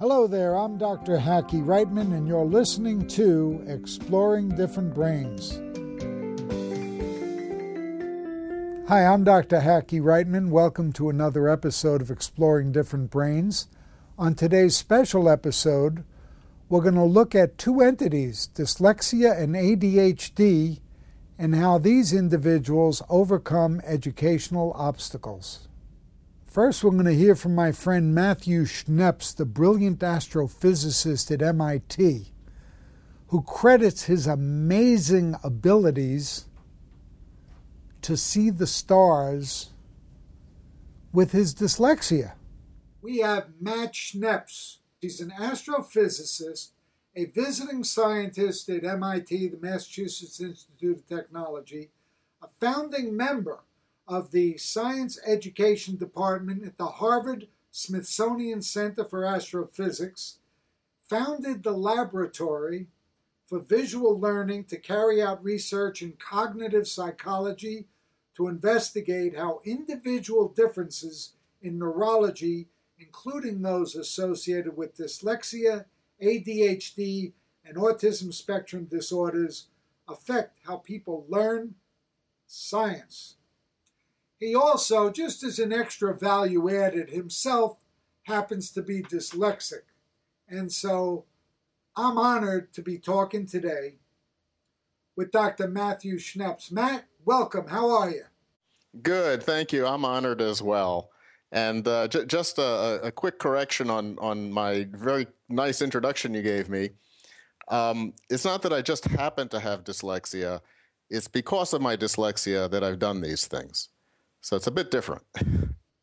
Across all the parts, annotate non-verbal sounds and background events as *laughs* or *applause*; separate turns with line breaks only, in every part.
Hello there, I'm Dr. Hackie Reitman, and you're listening to Exploring Different Brains. Hi, I'm Dr. Hackie Reitman. Welcome to another episode of Exploring Different Brains. On today's special episode, we're going to look at two entities, dyslexia and ADHD, and how these individuals overcome educational obstacles. First, we're going to hear from my friend Matthew Schneps, the brilliant astrophysicist at MIT, who credits his amazing abilities to see the stars with his dyslexia. We have Matt Schneps. He's an astrophysicist a visiting scientist at MIT, the Massachusetts Institute of Technology, a founding member of the Science Education Department at the Harvard Smithsonian Center for Astrophysics, founded the Laboratory for Visual Learning to carry out research in cognitive psychology to investigate how individual differences in neurology, including those associated with dyslexia ADHD, and autism spectrum disorders affect how people learn science. He also, just as an extra value added, himself happens to be dyslexic. And so I'm honored to be talking today with Dr. Matthew Schneps. Matt, welcome. How are you?
Good, thank you. I'm honored as well. And uh, j- just a, a, quick correction on on my very nice introduction you gave me. Um, it's not that I just happen to have dyslexia; it's because of my dyslexia that I've done these things. So it's a bit different.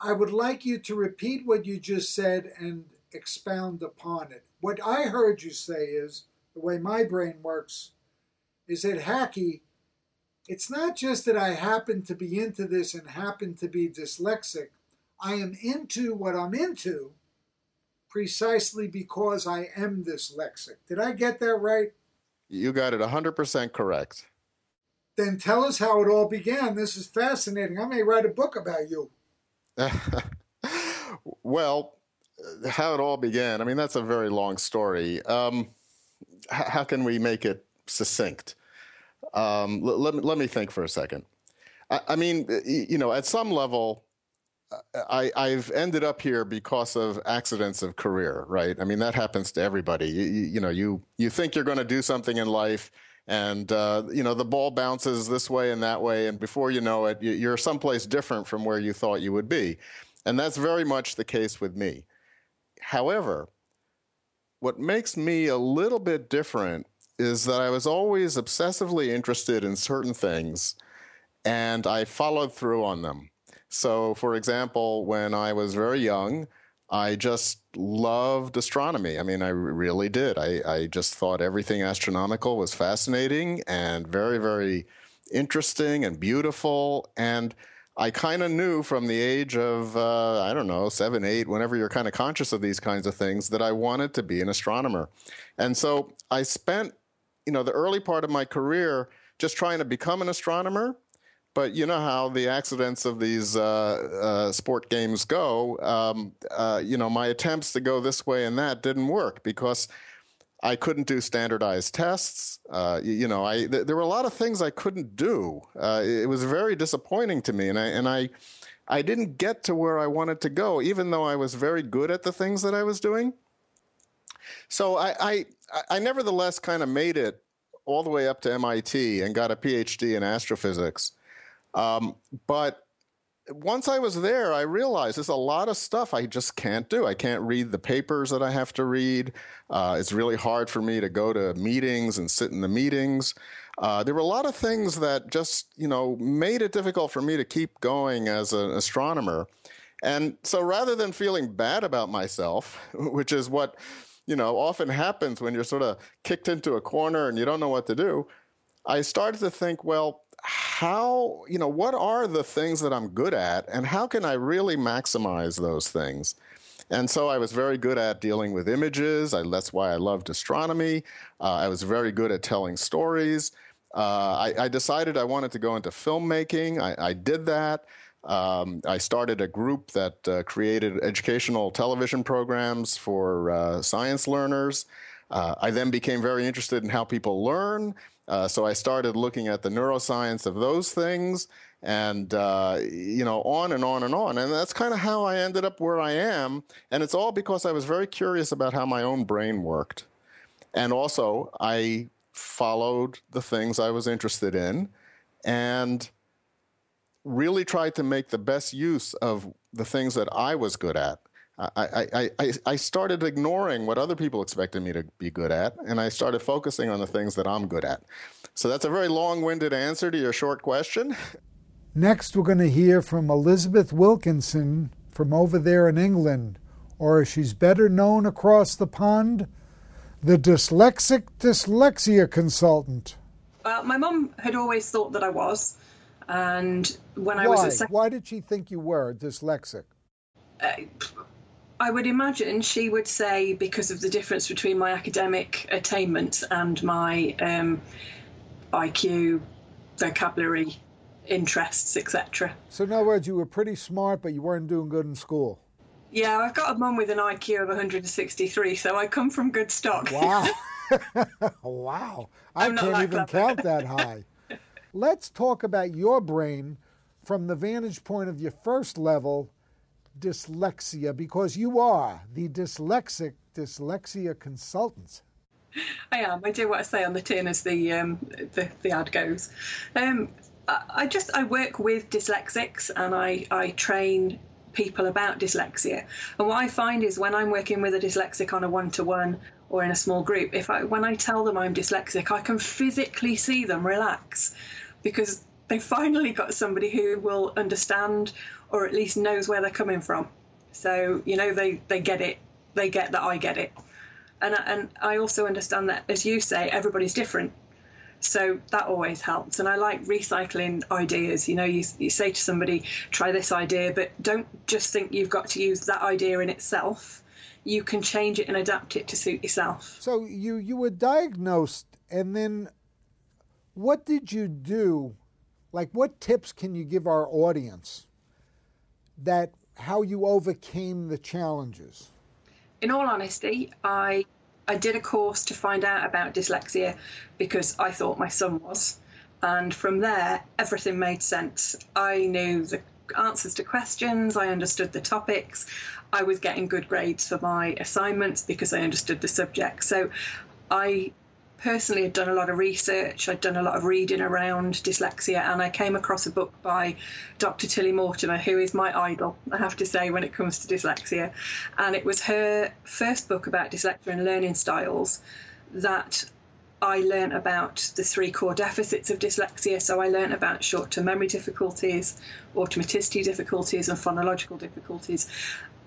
I would like you to repeat what you just said and expound upon it. What I heard you say is the way my brain works is that Hackie, it's not just that I happen to be into this and happen to be dyslexic. I am into what I'm into precisely because I am dyslexic. Did I get that right?
You got it 100% correct.
Then tell us how it all began. This is fascinating. I may write a book about you. *laughs*
well, how it all began, I mean, that's a very long story. Um, how can we make it succinct? Um, let, let, me think for a second. I, I mean, you know, at some level, I, I've ended up here because of accidents of career, right? I mean, that happens to everybody. You, you, you know, you you think you're going to do something in life, and uh, you know the ball bounces this way and that way, and before you know it, you're someplace different from where you thought you would be, and that's very much the case with me. However, what makes me a little bit different is that I was always obsessively interested in certain things, and I followed through on them. So, for example, when I was very young, I just loved astronomy. I mean, I really did. I, I just thought everything astronomical was fascinating and very, very interesting and beautiful. And I kind of knew from the age of, uh, I don't know, seven, eight, whenever you're kind of conscious of these kinds of things, that I wanted to be an astronomer. And so I spent, you know, the early part of my career just trying to become an astronomer but you know how the accidents of these uh, uh, sport games go. Um, uh, you know, my attempts to go this way and that didn't work because I couldn't do standardized tests. Uh, you, you, know, I th- there were a lot of things I couldn't do. Uh, it was very disappointing to me, and I and I. I didn't get to where I wanted to go, even though I was very good at the things that I was doing. So I, I, I nevertheless kind of made it all the way up to MIT and got a PhD in astrophysics. Um, but once I was there, I realized there's a lot of stuff I just can't do. I can't read the papers that I have to read. Uh, it's really hard for me to go to meetings and sit in the meetings. Uh, there were a lot of things that just, you know, made it difficult for me to keep going as an astronomer. And so rather than feeling bad about myself, *laughs* which is what, you know, often happens when you're sort of kicked into a corner and you don't know what to do, I started to think, well, how, you know, what are the things that I'm good at and how can I really maximize those things? And so I was very good at dealing with images. I, that's why I loved astronomy. Uh, I was very good at telling stories. Uh, I, I, decided I wanted to go into filmmaking. I, I did that. Um, I started a group that uh, created educational television programs for uh, science learners. Uh, I then became very interested in how people learn. Uh, so I started looking at the neuroscience of those things and uh, you know on and on and on. And that's kind of how i ended up where i am. And it's all because i was very curious about how my own brain worked. And also i followed the things i was interested in and really tried to make the best use of the things that i was good at I, I, I, I started ignoring what other people expected me to be good at, and I started focusing on the things that I'm good at. So that's a very long winded answer to your short question.
Next, we're going to hear from Elizabeth Wilkinson from over there in England, or as she's better known across the pond, the dyslexic dyslexia consultant.
Well, my mum had always thought that I was, and when
Why?
I was at sec-
Why did she think you were dyslexic?
uh, I would imagine she would say because of the difference between my academic attainment and my um, IQ, vocabulary, interests, etc.
So, in other words, you were pretty smart, but you weren't doing good in school.
Yeah, I've got a mum with an IQ of 163, so I come from good stock.
Wow. *laughs* *laughs* wow. I
I'm
can't even count that *laughs* high. Let's talk about your brain from the vantage point of your first level, dyslexia, because you are the dyslexic dyslexia consultant.
I am. I do what I say on the tin, as the um, the, the ad goes. Um, I, I just I work with dyslexics and I I train people about dyslexia. And what I find is when I'm working with a dyslexic on a one to one or in a small group, if I when I tell them I'm dyslexic, I can physically see them relax because they finally got somebody who will understand or at least knows where they're coming from. So you know they they get it. They get that I get it and and I also understand that, as you say, everybody's different. So that always helps, and I like recycling ideas. You know, you you say to somebody, "Try this idea," but don't just think you've got to use that idea in itself. You can change it and adapt it to suit yourself.
So you you were diagnosed, and then what did you do? Like, what tips can you give our audience that how you overcame the challenges?
in all honesty, I I did a course to find out about dyslexia because I thought my son was, and from there everything made sense. I knew the answers to questions, I understood the topics, I was getting good grades for my assignments because I understood the subject. So I personally had done a lot of research, I'd done a lot of reading around dyslexia, and I came across a book by Dr. Tilly Mortimore, who is my idol, I have to say, when it comes to dyslexia. And it was her first book about dyslexia and learning styles that I learnt about the three core deficits of dyslexia. So I learnt about short term memory difficulties, automaticity difficulties, and phonological difficulties.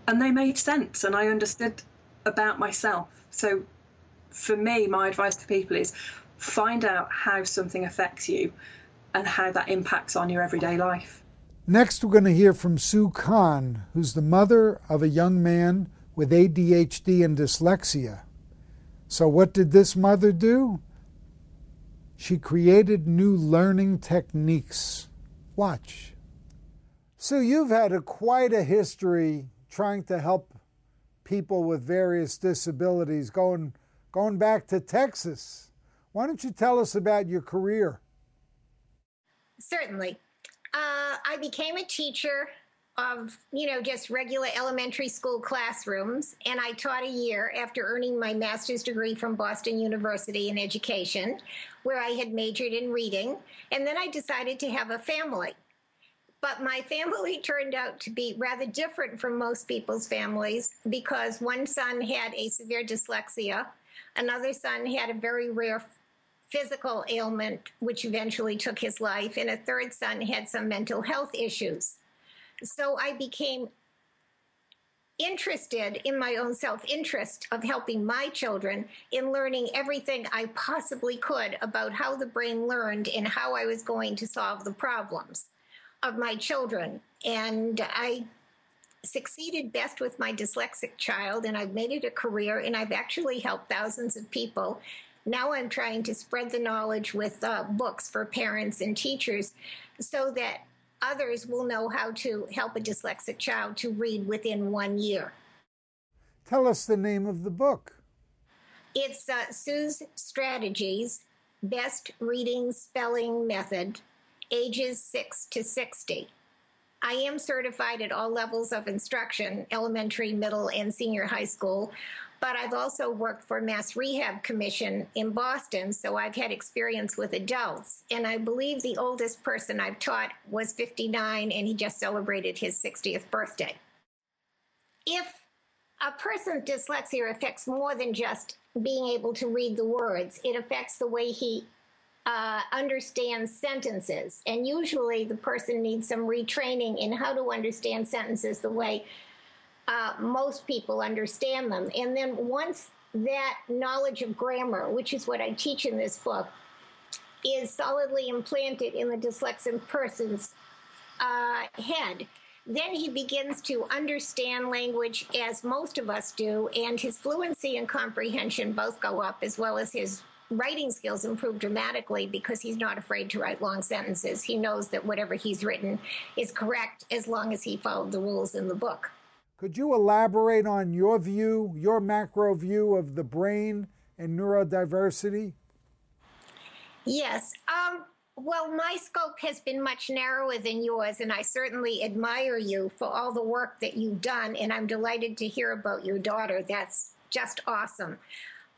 And they made sense, and I understood about myself. So for me, my advice to people is find out how something affects you and how that impacts on your everyday life.
Next, we're going to hear from Sue Kahn, who's the mother of a young man with ADHD and dyslexia. So, what did this mother do? She created new learning techniques. Watch. Sue, you've had a, quite a history trying to help people with various disabilities going going back to Texas. Why don't you tell us about your career?
Certainly. Uh, I became a teacher of, you know, just regular elementary school classrooms, and I taught a year after earning my master's degree from Boston University in education, where I had majored in reading. And then I decided to have a family. But my family turned out to be rather different from most people's families because one son had a severe dyslexia, another son had a very rare physical ailment, which eventually took his life, and a third son had some mental health issues. So I became interested in my own self interest of helping my children in learning everything I possibly could about how the brain learned and how I was going to solve the problems of my children. And I succeeded best with my dyslexic child, and I've made it a career, and I've actually helped thousands of people. Now I'm trying to spread the knowledge with uh, books for parents and teachers so that others will know how to help a dyslexic child to read within one year.
Tell us the name of the book.
It's uh, Sue's Strategies Best Reading Spelling Method, ages 6 to 60. I am certified at all levels of instruction elementary, middle, and senior high school. But I've also worked for Mass Rehab Commission in Boston, so I've had experience with adults. And I believe the oldest person I've taught was 59, and he just celebrated his 60th birthday. If a person's dyslexia affects more than just being able to read the words, it affects the way he uh, understands sentences. And usually the person needs some retraining in how to understand sentences the way uh, most people understand them. And then once that knowledge of grammar, which is what I teach in this book, is solidly implanted in the dyslexic person's uh, head, then he begins to understand language as most of us do, and his fluency and comprehension both go up, as well as his writing skills improve dramatically because he's not afraid to write long sentences. He knows that whatever he's written is correct as long as he followed the rules in the book.
Could you elaborate on your view, your macro view of the brain and neurodiversity?
Yes. Um, well, my scope has been much narrower than yours, and I certainly admire you for all the work that you've done. And I'm delighted to hear about your daughter. That's just awesome.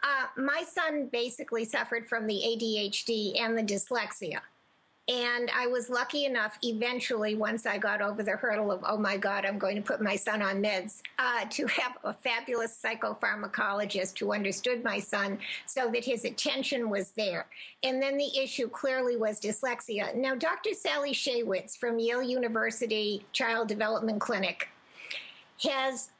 Uh, my son basically suffered from the ADHD and the dyslexia. And I was lucky enough eventually, once I got over the hurdle of, oh my God, I'm going to put my son on meds, uh, to have a fabulous psychopharmacologist who understood my son so that his attention was there. And then the issue clearly was dyslexia. Now, Dr. Sally Shaywitz from Yale University Child Development Clinic has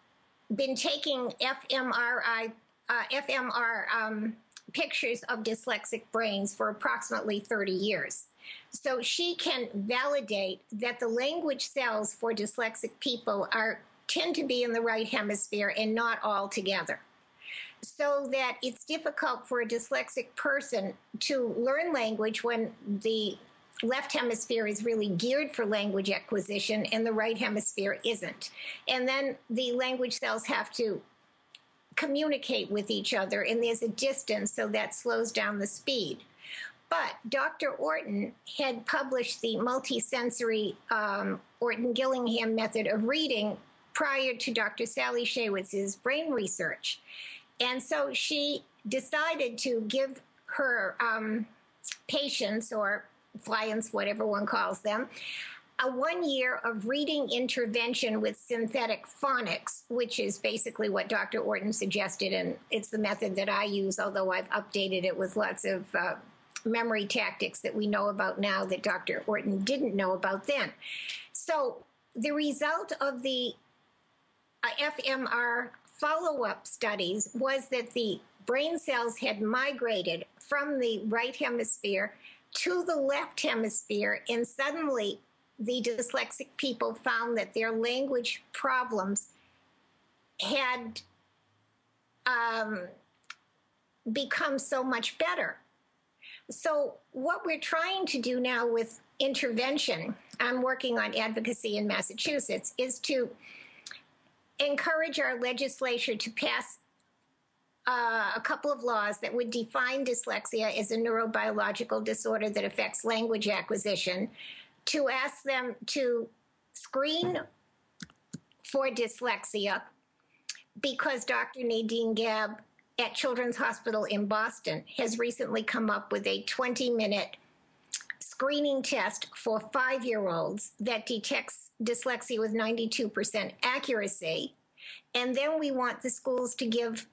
been taking fMRI, uh, fMR um, pictures of dyslexic brains for approximately 30 years. So she can validate that the language cells for dyslexic people are tend to be in the right hemisphere and not all together. So that it's difficult for a dyslexic person to learn language when the left hemisphere is really geared for language acquisition and the right hemisphere isn't. And then the language cells have to communicate with each other, and there's a distance, so that slows down the speed. But Dr. Orton had published the multisensory um, Orton Gillingham method of reading prior to Dr. Sally Shaywitz's brain research. And so she decided to give her um, patients or clients, whatever one calls them, a one year of reading intervention with synthetic phonics, which is basically what Dr. Orton suggested. And it's the method that I use, although I've updated it with lots of uh, memory tactics that we know about now that Dr. Orton didn't know about then. So the result of the uh, fMR follow up studies was that the brain cells had migrated from the right hemisphere to the left hemisphere, and suddenly the dyslexic people found that their language problems had um, become so much better. So, what we're trying to do now with intervention, I'm working on advocacy in Massachusetts, is to encourage our legislature to pass uh, a couple of laws that would define dyslexia as a neurobiological disorder that affects language acquisition, to ask them to screen for dyslexia because Dr. Nadine Gaab at Children's Hospital in Boston has recently come up with a 20 minute screening test for five year olds that detects dyslexia with 92% accuracy. And then we want the schools to give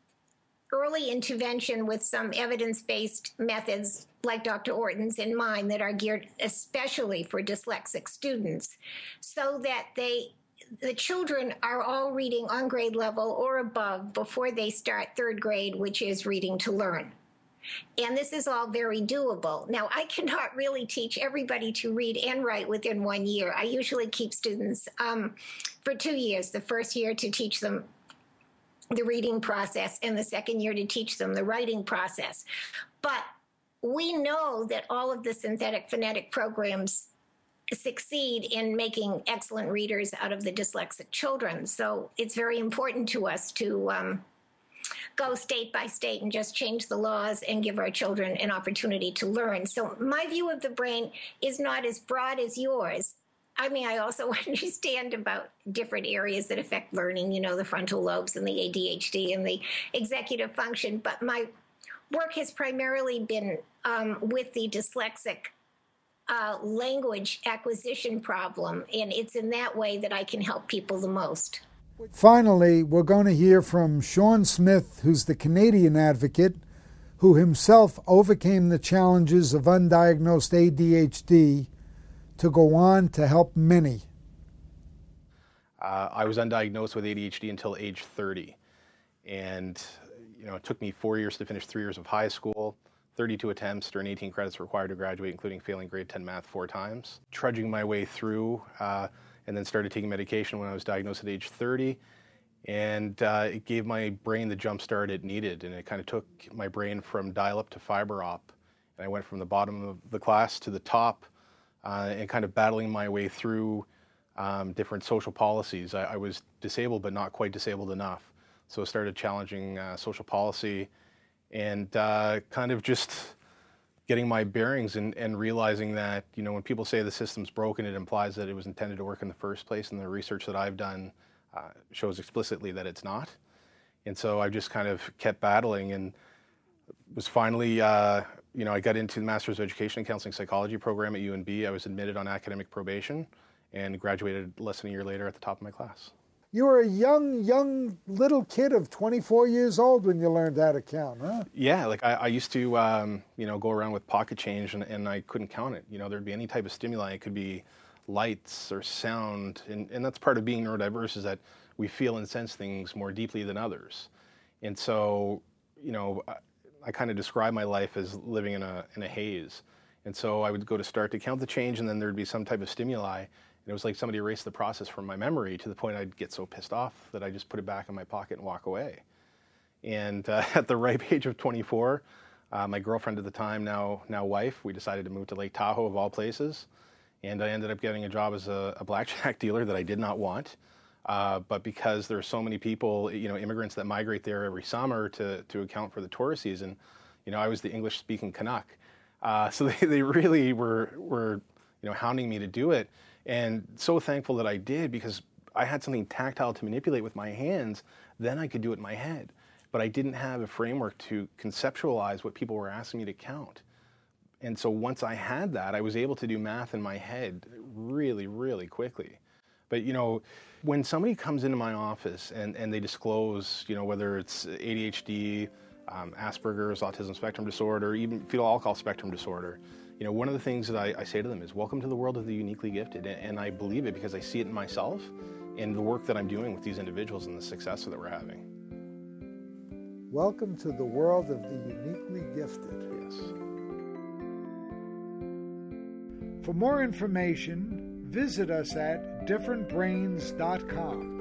early intervention with some evidence based methods like Dr. Orton's and mine that are geared especially for dyslexic students so that they the children are all reading on grade level or above before they start third grade, which is reading to learn. And this is all very doable. Now, I cannot really teach everybody to read and write within one year. I usually keep students um, for two years the first year to teach them the reading process, and the second year to teach them the writing process. But we know that all of the synthetic phonetic programs succeed in making excellent readers out of the dyslexic children. So it's very important to us to um, go state by state and just change the laws and give our children an opportunity to learn. So my view of the brain is not as broad as yours. I mean, I also *laughs* understand about different areas that affect learning, you know, the frontal lobes and the ADHD and the executive function. But my work has primarily been um, with the dyslexic uh, language acquisition problem, and it's in that way that I can help people the most.
Finally, we're going to hear from Sean Smith, who's the Canadian advocate who himself overcame the challenges of undiagnosed ADHD to go on to help many.
Uh, I was undiagnosed with ADHD until age 30. And, you know, it took me four years to finish three years of high school, 32 attempts during 18 credits required to graduate, including failing grade 10 math four times. Trudging my way through, uh, and then started taking medication when I was diagnosed at age 30. And uh, it gave my brain the jump start it needed. And it kind of took my brain from dial up to fiber op. And I went from the bottom of the class to the top uh, and kind of battling my way through um, different social policies. I, I, was disabled, but not quite disabled enough. So I started challenging uh, social policy and uh, kind of just getting my bearings and, and realizing that, you know, when people say the system's broken, it implies that it was intended to work in the first place. And the research that I've done uh, shows explicitly that it's not. And so I just kind of kept battling and was finally, uh, you know, I got into the Master's of Education and Counseling Psychology program at UNB. I was admitted on academic probation and graduated less than a year later at the top of my class.
You were a young, young little kid of 24 years old when you learned how to count, huh?
Yeah, like I, I used to, um, you know, go around with pocket change and, and, I couldn't count it. You know, there'd be any type of stimuli. It could be lights or sound, and, and that's part of being neurodiverse is that we feel and sense things more deeply than others. And so, you know, I, kind of describe my life as living in a in a haze. And so I would go to start to count the change, and then there'd be some type of stimuli, and it was like somebody erased the process from my memory to the point I'd get so pissed off that I just put it back in my pocket and walk away. And uh, *laughs* at the ripe age of 24, uh, my girlfriend at the time, now now wife, we decided to move to Lake Tahoe of all places, and I ended up getting a job as a, a blackjack *laughs* dealer that I did not want. Uh, but because there are so many people, you know, immigrants that migrate there every summer to to account for the tourist season, you know, I was the English-speaking Canuck, uh, so *laughs* they, they really were were you know hounding me to do it. And so thankful that I did because I had something tactile to manipulate with my hands. Then I could do it in my head. But I didn't have a framework to conceptualize what people were asking me to count. And so once I had that, I was able to do math in my head really, really quickly. But you know, when somebody comes into my office and, and they disclose, you know, whether it's ADHD, um, Asperger's, autism spectrum disorder, even fetal alcohol spectrum disorder, you know, one of the things that I, I, say to them is, welcome to the world of the uniquely gifted. And, and I believe it because I see it in myself and the work that I'm doing with these individuals and the success that we're having.
Welcome to the world of the uniquely gifted.
Yes.
For more information, visit us at differentbrains.com.